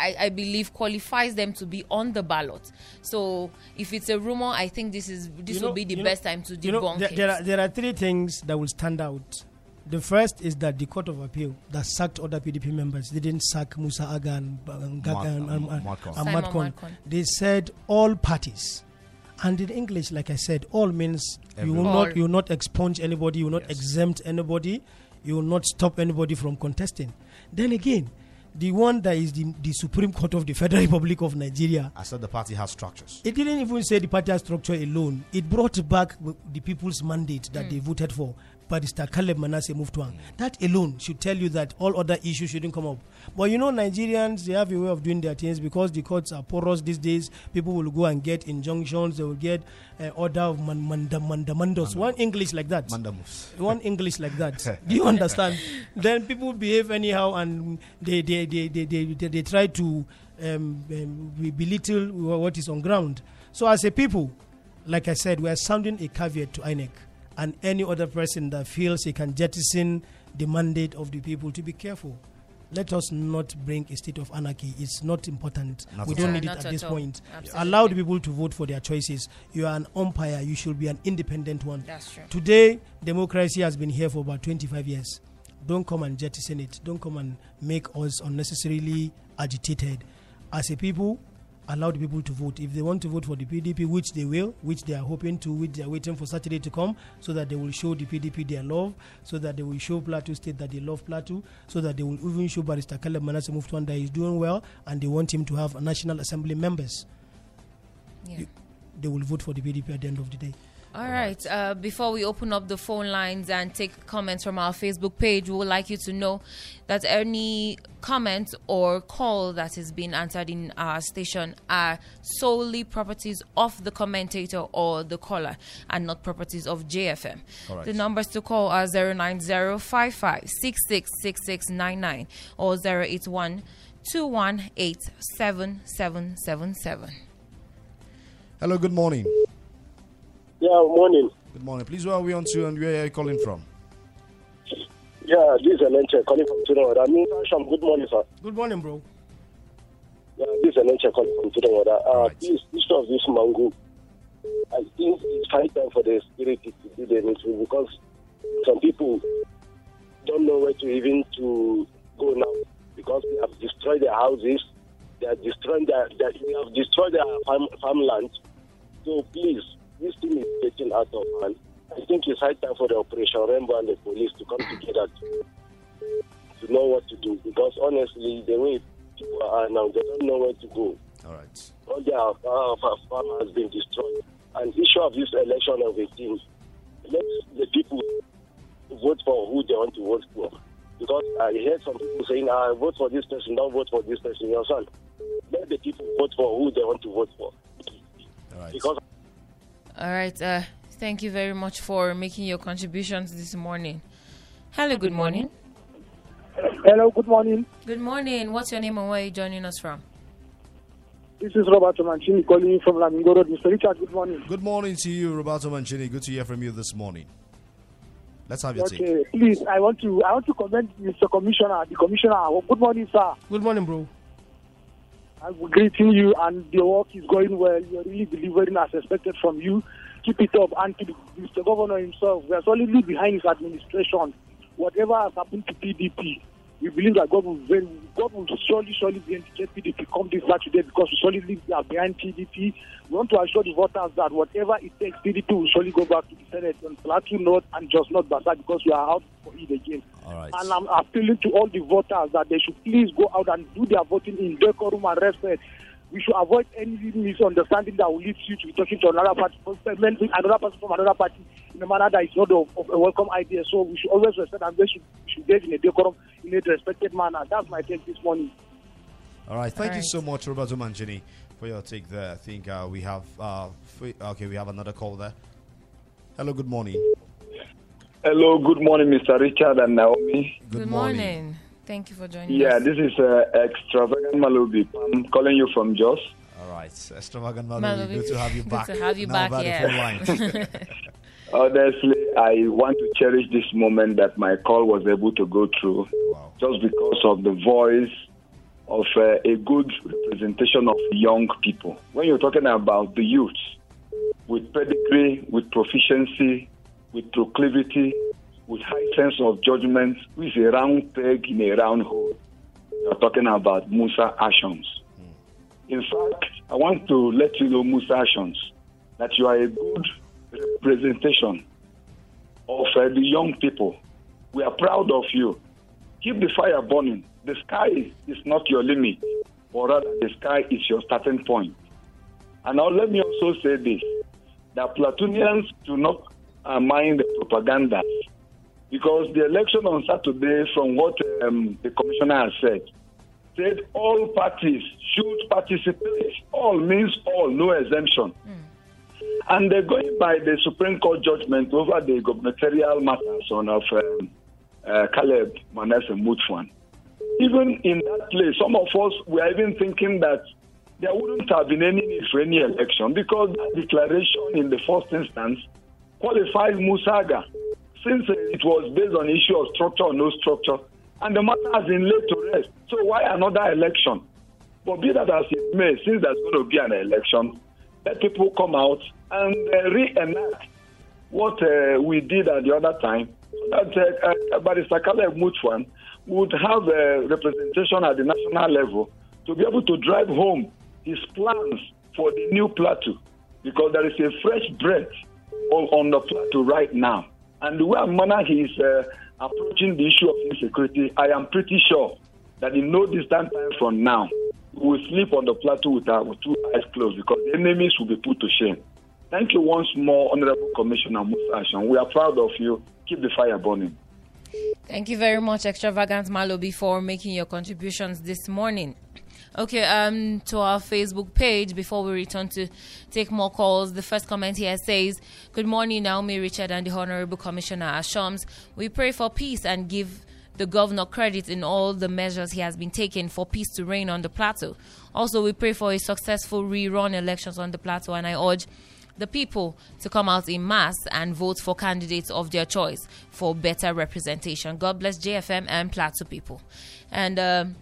I, I believe qualifies them to be on the ballot. So, if it's a rumor, I think this is this You will know- be the you know- best time to debunk You know, there, it. there, are, there are three things that will stand out. The first is that the Court of Appeal that sacked other PDP members they didn't sack Musa Aga and, and, Mark- and, and, and, and Simon Mwadkwon. Mwadkwon. They said all parties And in English, like I said, all means you will Everyone. not you will not expunge anybody, you will not Yes. exempt anybody, you will not stop anybody from contesting. Then again, the one that is the, the Supreme Court of the Federal Republic of Nigeria, I said the party has structures. it didn't even say the party has structure alone. It brought back the people's mandate that hmm. they voted for. Barrister Caleb Manasseh Mutfwang. That alone should tell you that all other issues shouldn't come up. But you know, Nigerians, they have a way of doing their things because the courts are porous these days. People will go and get injunctions, they will get uh, order of man, manda, mandamandos. One English like that Manda moves. one English like that. Do you understand? then people behave anyhow and they they, they, they, they, they, they try to um, um, belittle what is on ground. So as a people, like I said, we are sounding a caveat to INEC and any other person that feels he can jettison the mandate of the people to be careful. Let us not bring a state of anarchy. It's not important. Not we don't all. need it at at this all. point. Absolutely. Allow the people to vote for their choices. You are an umpire. You should be an independent one. That's true. Today, democracy has been here for about 25 years. Don't come and jettison it. Don't come and make us unnecessarily agitated. As a people, allow the people to vote. If they want to vote for the PDP, which they will, which they are hoping to, which they are waiting for Saturday to come, so that they will show the PDP their love, so that they will show Plateau State that they love Plateau, so that they will even show Barrister Caleb Manasseh Mutfwang that he's doing well, and they want him to have National Assembly members. Yeah. They will vote for the PDP at the end of the day. All right. Uh, before we open up the phone lines and take comments from our Facebook page, we would like you to know that any comment or call that is being answered in our station are solely properties of the commentator or the caller and not properties of JFM. Correct. The numbers to call are 09055666699 or 081 2187777. Hello, good morning. Yeah, morning. Good morning. Please, where are we on to and where are you calling from? Yeah, this is Elenche calling from Tudor. I mean, Asham, good morning, sir. Good morning, bro. Yeah, this is Elenche calling from Tudor. Uh, Right. Please, instead of this mango, I think it's high time for the spirit to do the needful because some people don't know where to even to go now because they have destroyed their houses, they are destroying their, their they have destroyed their farm, farmland. So please, this thing is getting out of hand. I think it's high time for the Operation Rainbow and the police to come together to, to know what to do because honestly, the way people are now, they don't know where to go All right. all their uh, fa- farm has been destroyed. And issue of this election of a team, let the people vote for who they want to vote for. Because I heard some people saying, I vote for this person, don't vote for this person. Your son, let the people vote for who they want to vote for. All right. Because All right. Uh, thank you very much for making your contributions this morning. Hello. Good morning. Hello, good morning. Good morning. What's your name and where are you joining us from? This is Roberto Mancini calling you from Lamingo Road. Mr. Richard, good morning. Good morning to you, Roberto Mancini. Good to hear from you this morning. Let's have your take. Okay, please, I want to I want to commend Mr. Commissioner, the Commissioner. Good morning, sir. Good morning, bro. I'm greeting you, and the work is going well. You're really delivering as expected from you. Keep it up, and to Mr. Governor himself, we are solidly behind his administration. Whatever has happened to PDP, we believe that God will very, God will surely, surely vindicate PDP come this Saturday because we solidly are behind PDP. We want to assure the voters that whatever it takes, PDP will surely go back to the Senate on Plateau North and Jos North Bassa because we are out for it again. All right. And I'm appealing to all the voters that they should please go out and do their voting in decorum and respect. We should avoid any misunderstanding that will lead you to be talking to another party, another person from another party in a manner that is not of, of a welcome idea. So we should always respect and they should, we should get in a decorum, in a respected manner. That's my take this morning. All right. Thank All you right. so much, Roberto Mancini, for your take there. I think uh, we have. Uh, okay, we have another call there. Hello. Good morning. Hello, good morning, Mr. Richard and Naomi. Good, morning. Thank you for joining Yeah, us. this is uh, Extravagant Malubi. I'm calling you from Jos. All right. Extravagant Mallory. Mallory. Good to have you back. Good back. to have you now back, by yeah. Honestly, I want to cherish this moment that my call was able to go through wow. just because of the voice of uh, a good representation of young people. When you're talking about the youth with pedigree, with proficiency, with proclivity, with high sense of judgment, who is a round peg in a round hole, you're talking about Musa Ashoms. In fact, I want to let you know, Musa Ashoms, that you are a good representation of uh, the young people. We are proud of you. Keep the fire burning. The sky is not your limit, but rather the sky is your starting point. And now let me also say this that platoonians do not uh, mind the propaganda because the election on Saturday, from what um, the commissioner has said, said all parties should participate. All means all, no exemption. And they're going by the Supreme Court judgment over the gubernatorial matters on of um, uh, Caleb Manasseh Mutfwang. Even in that place, some of us were even thinking that there wouldn't have been any need for any election because that declaration in the first instance qualifies Musaga since uh, it was based on issue of structure or no structure, and the matter has been laid to rest. So why another election? But be that as it may, since there's going to be an election, let people come out and uh, reenact what uh, we did at the other time. That uh, uh, Barrister Caleb Mutfwang would have a representation at the national level to be able to drive home his plans for the new plateau because there is a fresh breath on, the plateau right now. And the way and manner he is uh, approaching the issue of insecurity, I am pretty sure that in no distant time from now, will sleep on the plateau with our with two eyes closed because the enemies will be put to shame. Thank you once more, Honorable Commissioner Musa Ashon. We are proud of you. Keep the fire burning. Thank you very much, Extravagant Malo, before making your contributions this morning. Okay, um, to our Facebook page before we return to take more calls. The first comment here says, Good morning, Naomi Richard and the Honorable Commissioner Ashoms. We pray for peace and give the governor credit in all the measures he has been taking for peace to reign on the plateau. Also, we pray for a successful rerun elections on the plateau, and I urge the people to come out in mass and vote for candidates of their choice for better representation. God bless JFM and Plateau people. And um,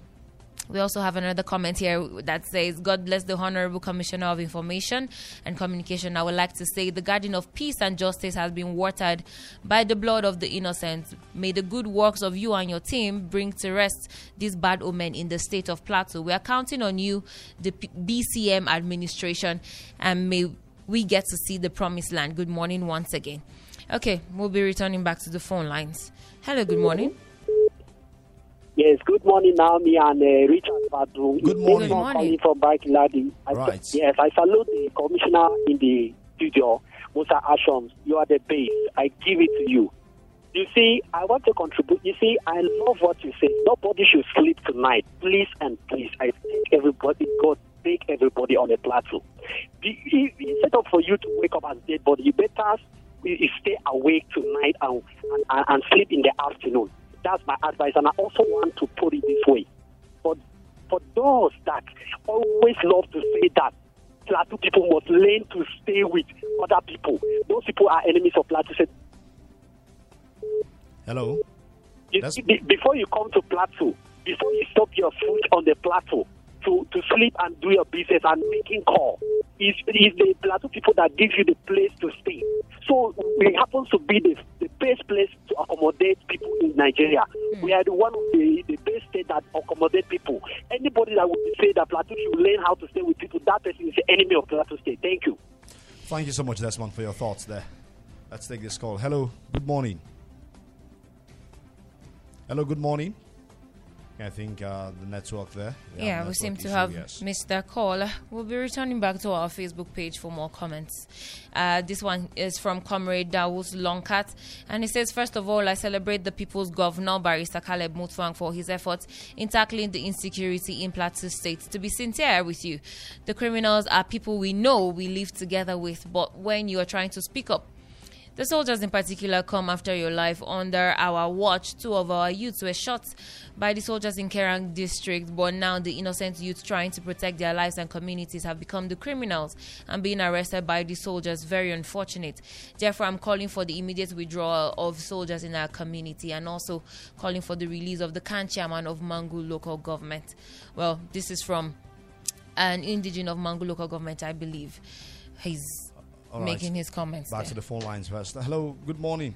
we also have another comment here that says, God bless the Honorable Commissioner of Information and Communication. I would like to say the garden of peace and justice has been watered by the blood of the innocent. May the good works of you and your team bring to rest this bad omen in the state of Plateau. We are counting on you, the P- BCM administration, and may we get to see the promised land. Good morning once again. Okay, we'll be returning back to the phone lines. Hello, good morning. Yes, good morning, Naomi and uh, Richard Badu. Good morning. Good morning. Calling from Barkin Ladi. I- Right. Yes, I salute the commissioner in the studio, Musa Ashoms. You are the base. I give it to you. You see, I want to contribute. You see, I love what you say. Nobody should sleep tonight. Please and please, I think everybody, God, take everybody on a plateau. The- i- Instead of for you to wake up as dead body, you better s- you stay awake tonight and, and, and sleep in the afternoon. That's my advice. And I also want to put it this way. For, for those that always love to say that Plateau people must learn to stay with other people, those people are enemies of Plateau. Hello. you- be- before you come to plateau, before you stop your foot on the plateau to, to sleep and do your business and making call, is is the plateau people that give you the place to stay. So we happens to be the, the best place to accommodate people in Nigeria. Hmm. We are the one of the, the best state that accommodate people. Anybody that would say that plateau should learn how to stay with people, that person is the enemy of plateau state. Thank you. Thank you so much, Desmond, for your thoughts there. Let's take this call. Hello. Good morning. Hello. Good morning. I think uh, the network there. Yeah, we network seem to issue, have yes. missed that call. We'll be returning back to our Facebook page for more comments. Uh, this one is from Comrade Dawus Longcat, and he says, First of all, I celebrate the people's governor, Barrister Caleb Mutfwang, for his efforts in tackling the insecurity in Plateau State. To be sincere with you, the criminals are people we know we live together with, but when you are trying to speak up, the soldiers in particular come after your life under our watch. Two of our youths were shot by the soldiers in Kerang district, but now the innocent youths trying to protect their lives and communities have become the criminals and being arrested by the soldiers. Very unfortunate. Therefore, I'm calling for the immediate withdrawal of soldiers in our community and also calling for the release of the Khan chairman of Mangu local government. Well, this is from an indigenous of Mangu local government, I believe. He's All right. making his comments. Back there. to the phone lines first. Hello. Good morning.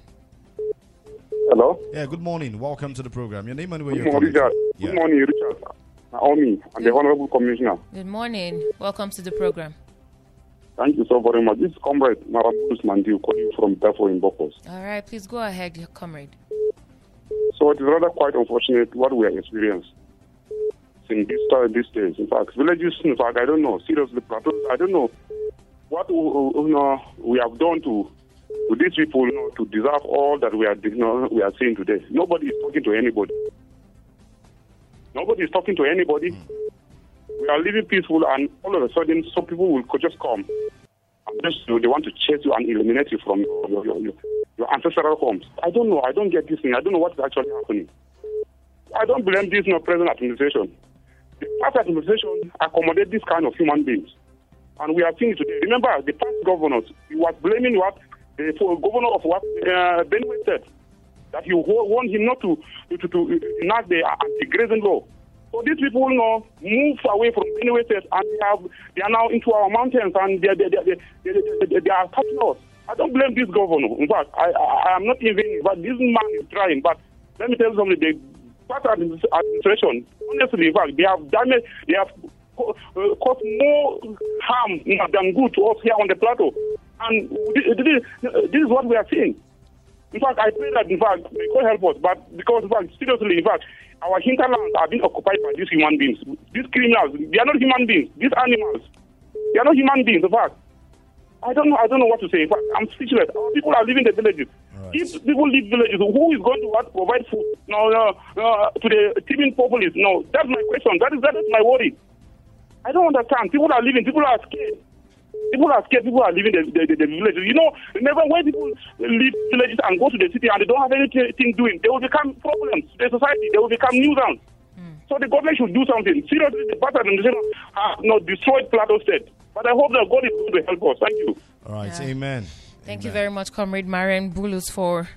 Hello. Yeah. Good morning. Welcome to the program. Your name and where Good you're morning, calling Richard. from. Good morning, Richard. Naomi and the Honorable Commissioner. Good morning. Welcome to the program. Thank you so very much. This is Comrade Marabus Mandiu calling from Tafo in Bokkos. All right, please go ahead, comrade. So it is rather quite unfortunate what we are experiencing in this time, these days. In fact, villages, in fact, I don't know, seriously, plateaus, I don't know what you know, we have done to, to these people you know, to deserve all that we are, you know, we are seeing today. Nobody is talking to anybody. Nobody is talking to anybody. We are living peaceful, and all of a sudden, some people will just come. And just, you know, they want to chase you and eliminate you from your, your, your, your, ancestral homes. I don't know. I don't get this thing. I don't know what is actually happening. I don't blame this you know, present administration. The past administration accommodate this kind of human beings. And we are seeing today. Remember, the past governors, he was blaming what the governor of what uh, said that you wa- want him not to to, to, enact the anti-grazing law. So these people know, move away from Benue State and they have they are now into our mountains and they they, they, they, they, are attacking us. I don't blame this governor. In fact, I, I, I am not even, but this man is trying. But let me tell you something. The past administ- administration, honestly, in fact, they have damaged, they have uh, more harm than good to us here on the plateau. And this, is what we are seeing. In fact, I pray that, in fact, they could help us. But because, in fact, seriously, in fact, our hinterlands are being occupied by these human beings. These criminals, they are not human beings. These animals, they are not human beings, in fact. I don't know. I don't know what to say. In fact, I'm speechless. Our people are leaving the villages. If people leave villages, who is going to what, provide food no, no, no, to the teeming populace? No, that's my question. That is that is my worry. I don't understand. People are leaving. People are scared. People are scared. People are leaving the, the, the, the villages. You know, remember when people leave villages and go to the city and they don't have anything doing, they will become problems to the society. They will become nuisance. Hmm. So the government should do something. Seriously, the past administration have not destroyed Plateau State. But I hope that God is going to help us. Thank you. All right, Yeah. amen. Thank you very much, Comrade Marian Bulus, for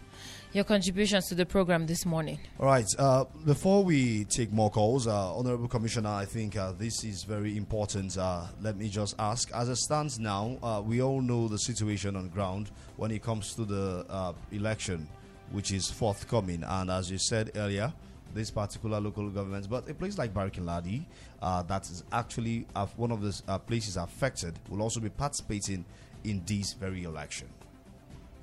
your contributions to the program this morning. All right. Uh, before we take more calls, uh, Honorable Commissioner, I think uh, this is very important. Uh, let me just ask. As it stands now, uh, we all know the situation on ground when it comes to the uh, election, which is forthcoming. And as you said earlier, this particular local government, but a place like Barkin Ladi, uh, that is actually one of the places affected, will also be participating in this very election.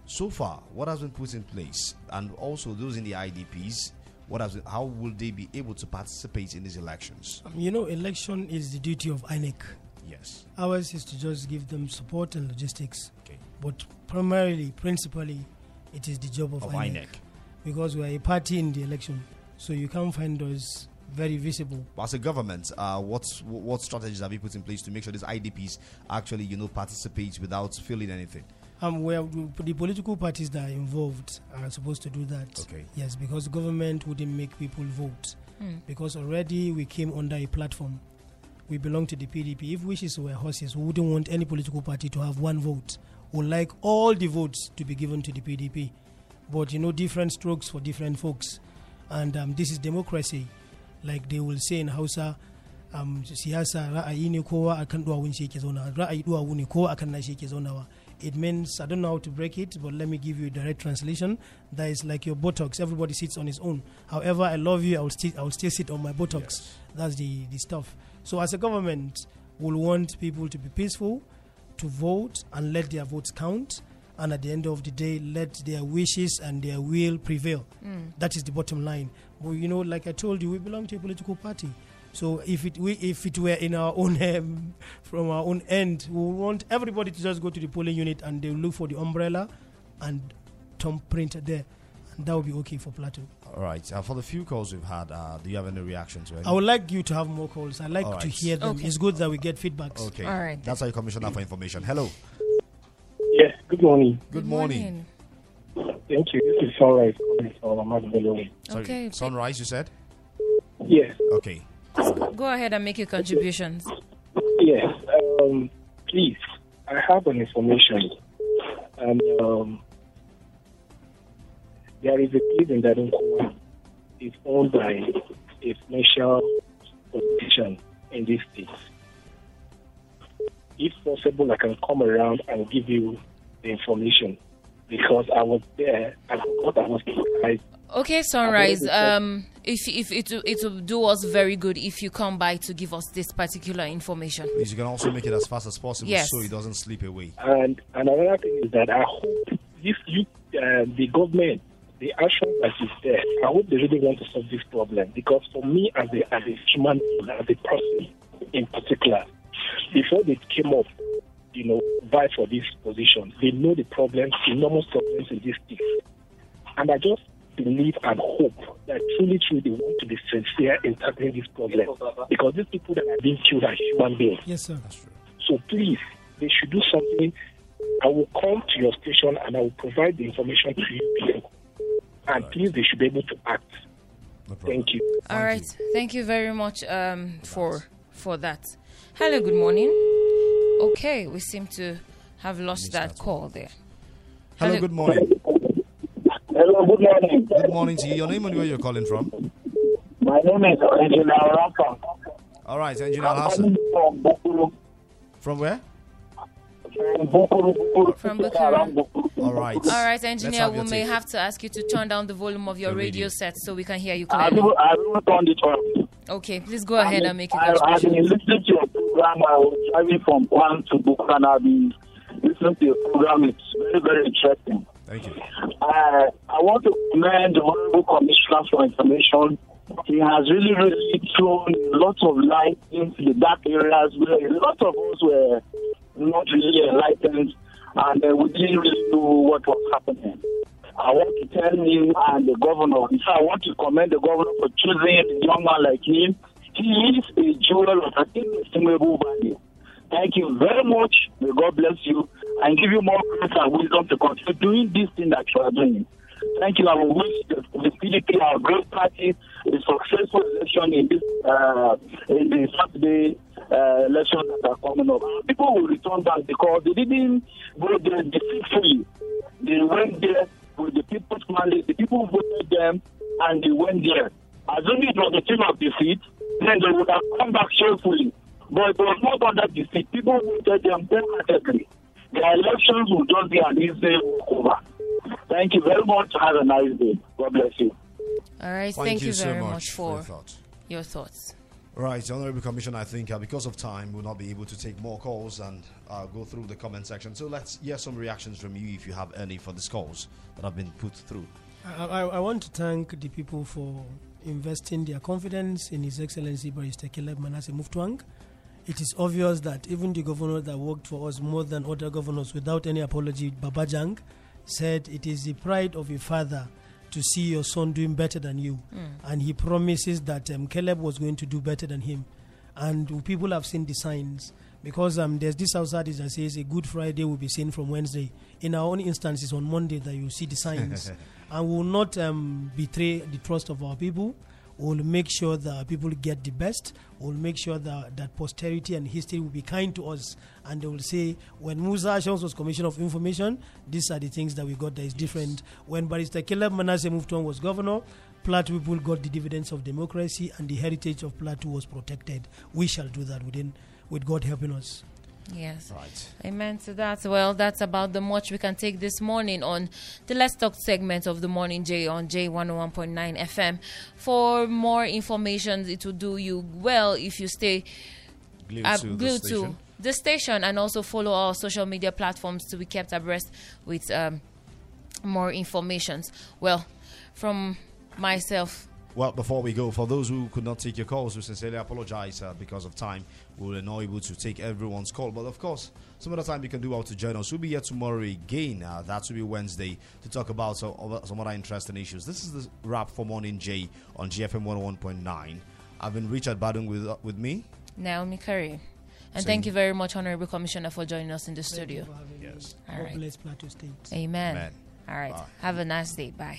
So far, what has been put in place, and also those in the IDPs, what has been, how will they be able to participate in these elections? Um, You know, election is the duty of INEC. Yes. Ours is to just give them support and logistics. Okay. But primarily, principally, it is the job of, Of INEC. INEC. Because we are a party in the election. So you can't find us very visible. As a government, uh, what what strategies have you put in place to make sure these IDPs actually, you know, participate without feeling anything? Um, where the political parties that are involved are supposed to do that. Okay. Yes, because government wouldn't make people vote. Hmm. Because already we came under a platform. We belong to the PDP. If wishes were horses, we wouldn't want any political party to have one vote. We would like all the votes to be given to the PDP. But you know, different strokes for different folks. And um, this is democracy. Like they will say in Hausa, um, siyasa ra'ayi ne kowa akan duwawun shi yake zaunawa ra'ayi duwawu ne kowa akan nashi yake zaunawa it means i don't know how to break it but let me give you a direct translation. That is like your botox. Everybody sits on his own. However i love you i will still i will still sit on my botox. That's the the stuff. So as a government we'll want people to be peaceful to vote and let their votes count. And at the end of the day let their wishes and their will prevail. Mm. That is the bottom line. Well, you know like i told you we belong to a political party so if it we, if it were in our own um, from our own end, we want everybody to just go to the polling unit and they will look for the umbrella and thumbprint there, and that would be okay for Plateau. All right. Uh, for the few calls we've had, uh, do you have any reaction to it? I would like you to have more calls. I like All to hear them. Okay. It's good that we get feedbacks. Okay. All right. That's our commissioner for information. Hello. Yes, good morning. Good, morning. Thank you. This is Sunrise calling from Sorry. Okay. Sunrise, you said? Yes, Okay. Go ahead and make your contributions. yes. Um, please, I have an information. And um, there is a place in. It's owned by a financial politician in this state. If possible, I can come around and give you the information because I was there and I thought I was surprised Okay, Sunrise. Um, if if it will- it will do us very good if you come by to give us this particular information. Please, you can also make it as fast as possible Yes. so it doesn't slip away. And, and another thing is that I hope if you, uh, the government, the action that is there, I hope they really want to solve this problem. Because for me, as a, as a human, being, as a person in particular, before they came up, you know, vie for this position, they know the problems, enormous problems in this state. And I just believe and hope that truly, truly they want to be sincere in tackling this problem. Because these people that are being killed are human beings. Yes, sir. So please, they should do something. I will come to your station and I will provide the information to you below. And please, they should be able to act. Thank you. All right. Thank you very much um, for for that. Hello. Good morning. Okay, we seem to have lost that call there. Hello, good morning. Hello, good morning. Good morning to you. Your name and where you're calling from? My name is Engineer Rafa. All right, Engineer I'm Hassan. from Bukuru. From where? From Bukuru, Bukuru. From Bukuru. All right. All right, engineer. We may take. have to ask you to turn down the volume of your The radio radio. set so we can hear you I clearly. will, I will turn it on. Okay, please go ahead and make your I, I've been listening to your program. I was driving from Kwan to Bukuru and I've been listening to your program. It's very, very interesting. Thank you. Uh, I want to commend the Honorable Commissioner for Information. He has really, really thrown a lot of light into the dark areas where a lot of us were not really enlightened and uh, we didn't really know what was happening. I want to tell him and the governor, in I want to commend the governor for choosing a young man like him. He is a jewel of an inestimable value. Thank you very much. May God bless you and give you more grace and wisdom to continue doing this thing that you are doing. Thank you. I will wish the, PDP, our great party, a successful election in this uh, in the Saturday uh, election that are coming up. People will return back because they didn't go there deceitfully. They went there with the people's mandate. The people voted them and they went there. Assuming it was a team of defeat, then they would have come back cheerfully. But it was not under defeat. People voted them wholeheartedly. The elections will just be an easy over. Thank you very much. Have a nice day. God bless you. All right, Thank thank, you you so very much much for your for thoughts. your thoughts. Right, Honorable Commissioner, I think uh, because of time, we'll not be able to take more calls and uh, go through the comment section. So let's hear some reactions from you if you have any for these calls that have been put through. I, I, I want to thank the people for investing their confidence in His Excellency Barrister Caleb Manasseh Mutfwang. It is obvious that even the governor that worked for us more than other governors without any apology, Babajang, said it is the pride of a father to see your son doing better than you. Mm. And he promises that um, Caleb was going to do better than him. And people have seen the signs because um, there's this outside that says a Good Friday will be seen from Wednesday. In our own instances, on Monday, that you see the signs. and we will not um, betray the trust of our people. We'll make sure that people get the best. We'll make sure that, that posterity and history will be kind to us. And they will say, when Musa Ashoms was Commissioner of Information, these are the things that we got that is different. When Barrister Caleb Manasseh Mutfwang was governor, Plateau people got the dividends of democracy and the heritage of Plateau was protected. We shall do that within, with God helping us. Yes. Right. Amen to that. Well, that's about the much we can take this morning on the Let's Talk segment of the Morning J on J101.9 FM. For more information, it will do you well if you stay Glued uh, to the glued station. to the station and also follow our social media platforms to be kept abreast with um, more informations. Well, from myself, Well, before we go, for those who could not take your calls, we sincerely apologize uh, because of time. We were not able to take everyone's call, but of course, some other time you can do out to join us. We'll be here tomorrow again. Uh, that will be Wednesday to talk about some, other- some other interesting issues. This is the wrap for Morning J on JFM 101.9. I've been Richard Badung with uh, with me. Naomi Curry. And Same. thank you very much, Honorable Commissioner, for joining us in the Thank you studio. for Yes. me. All God right. bless Plateau State. Amen. Amen. All right. Bye. Have a nice day. Bye.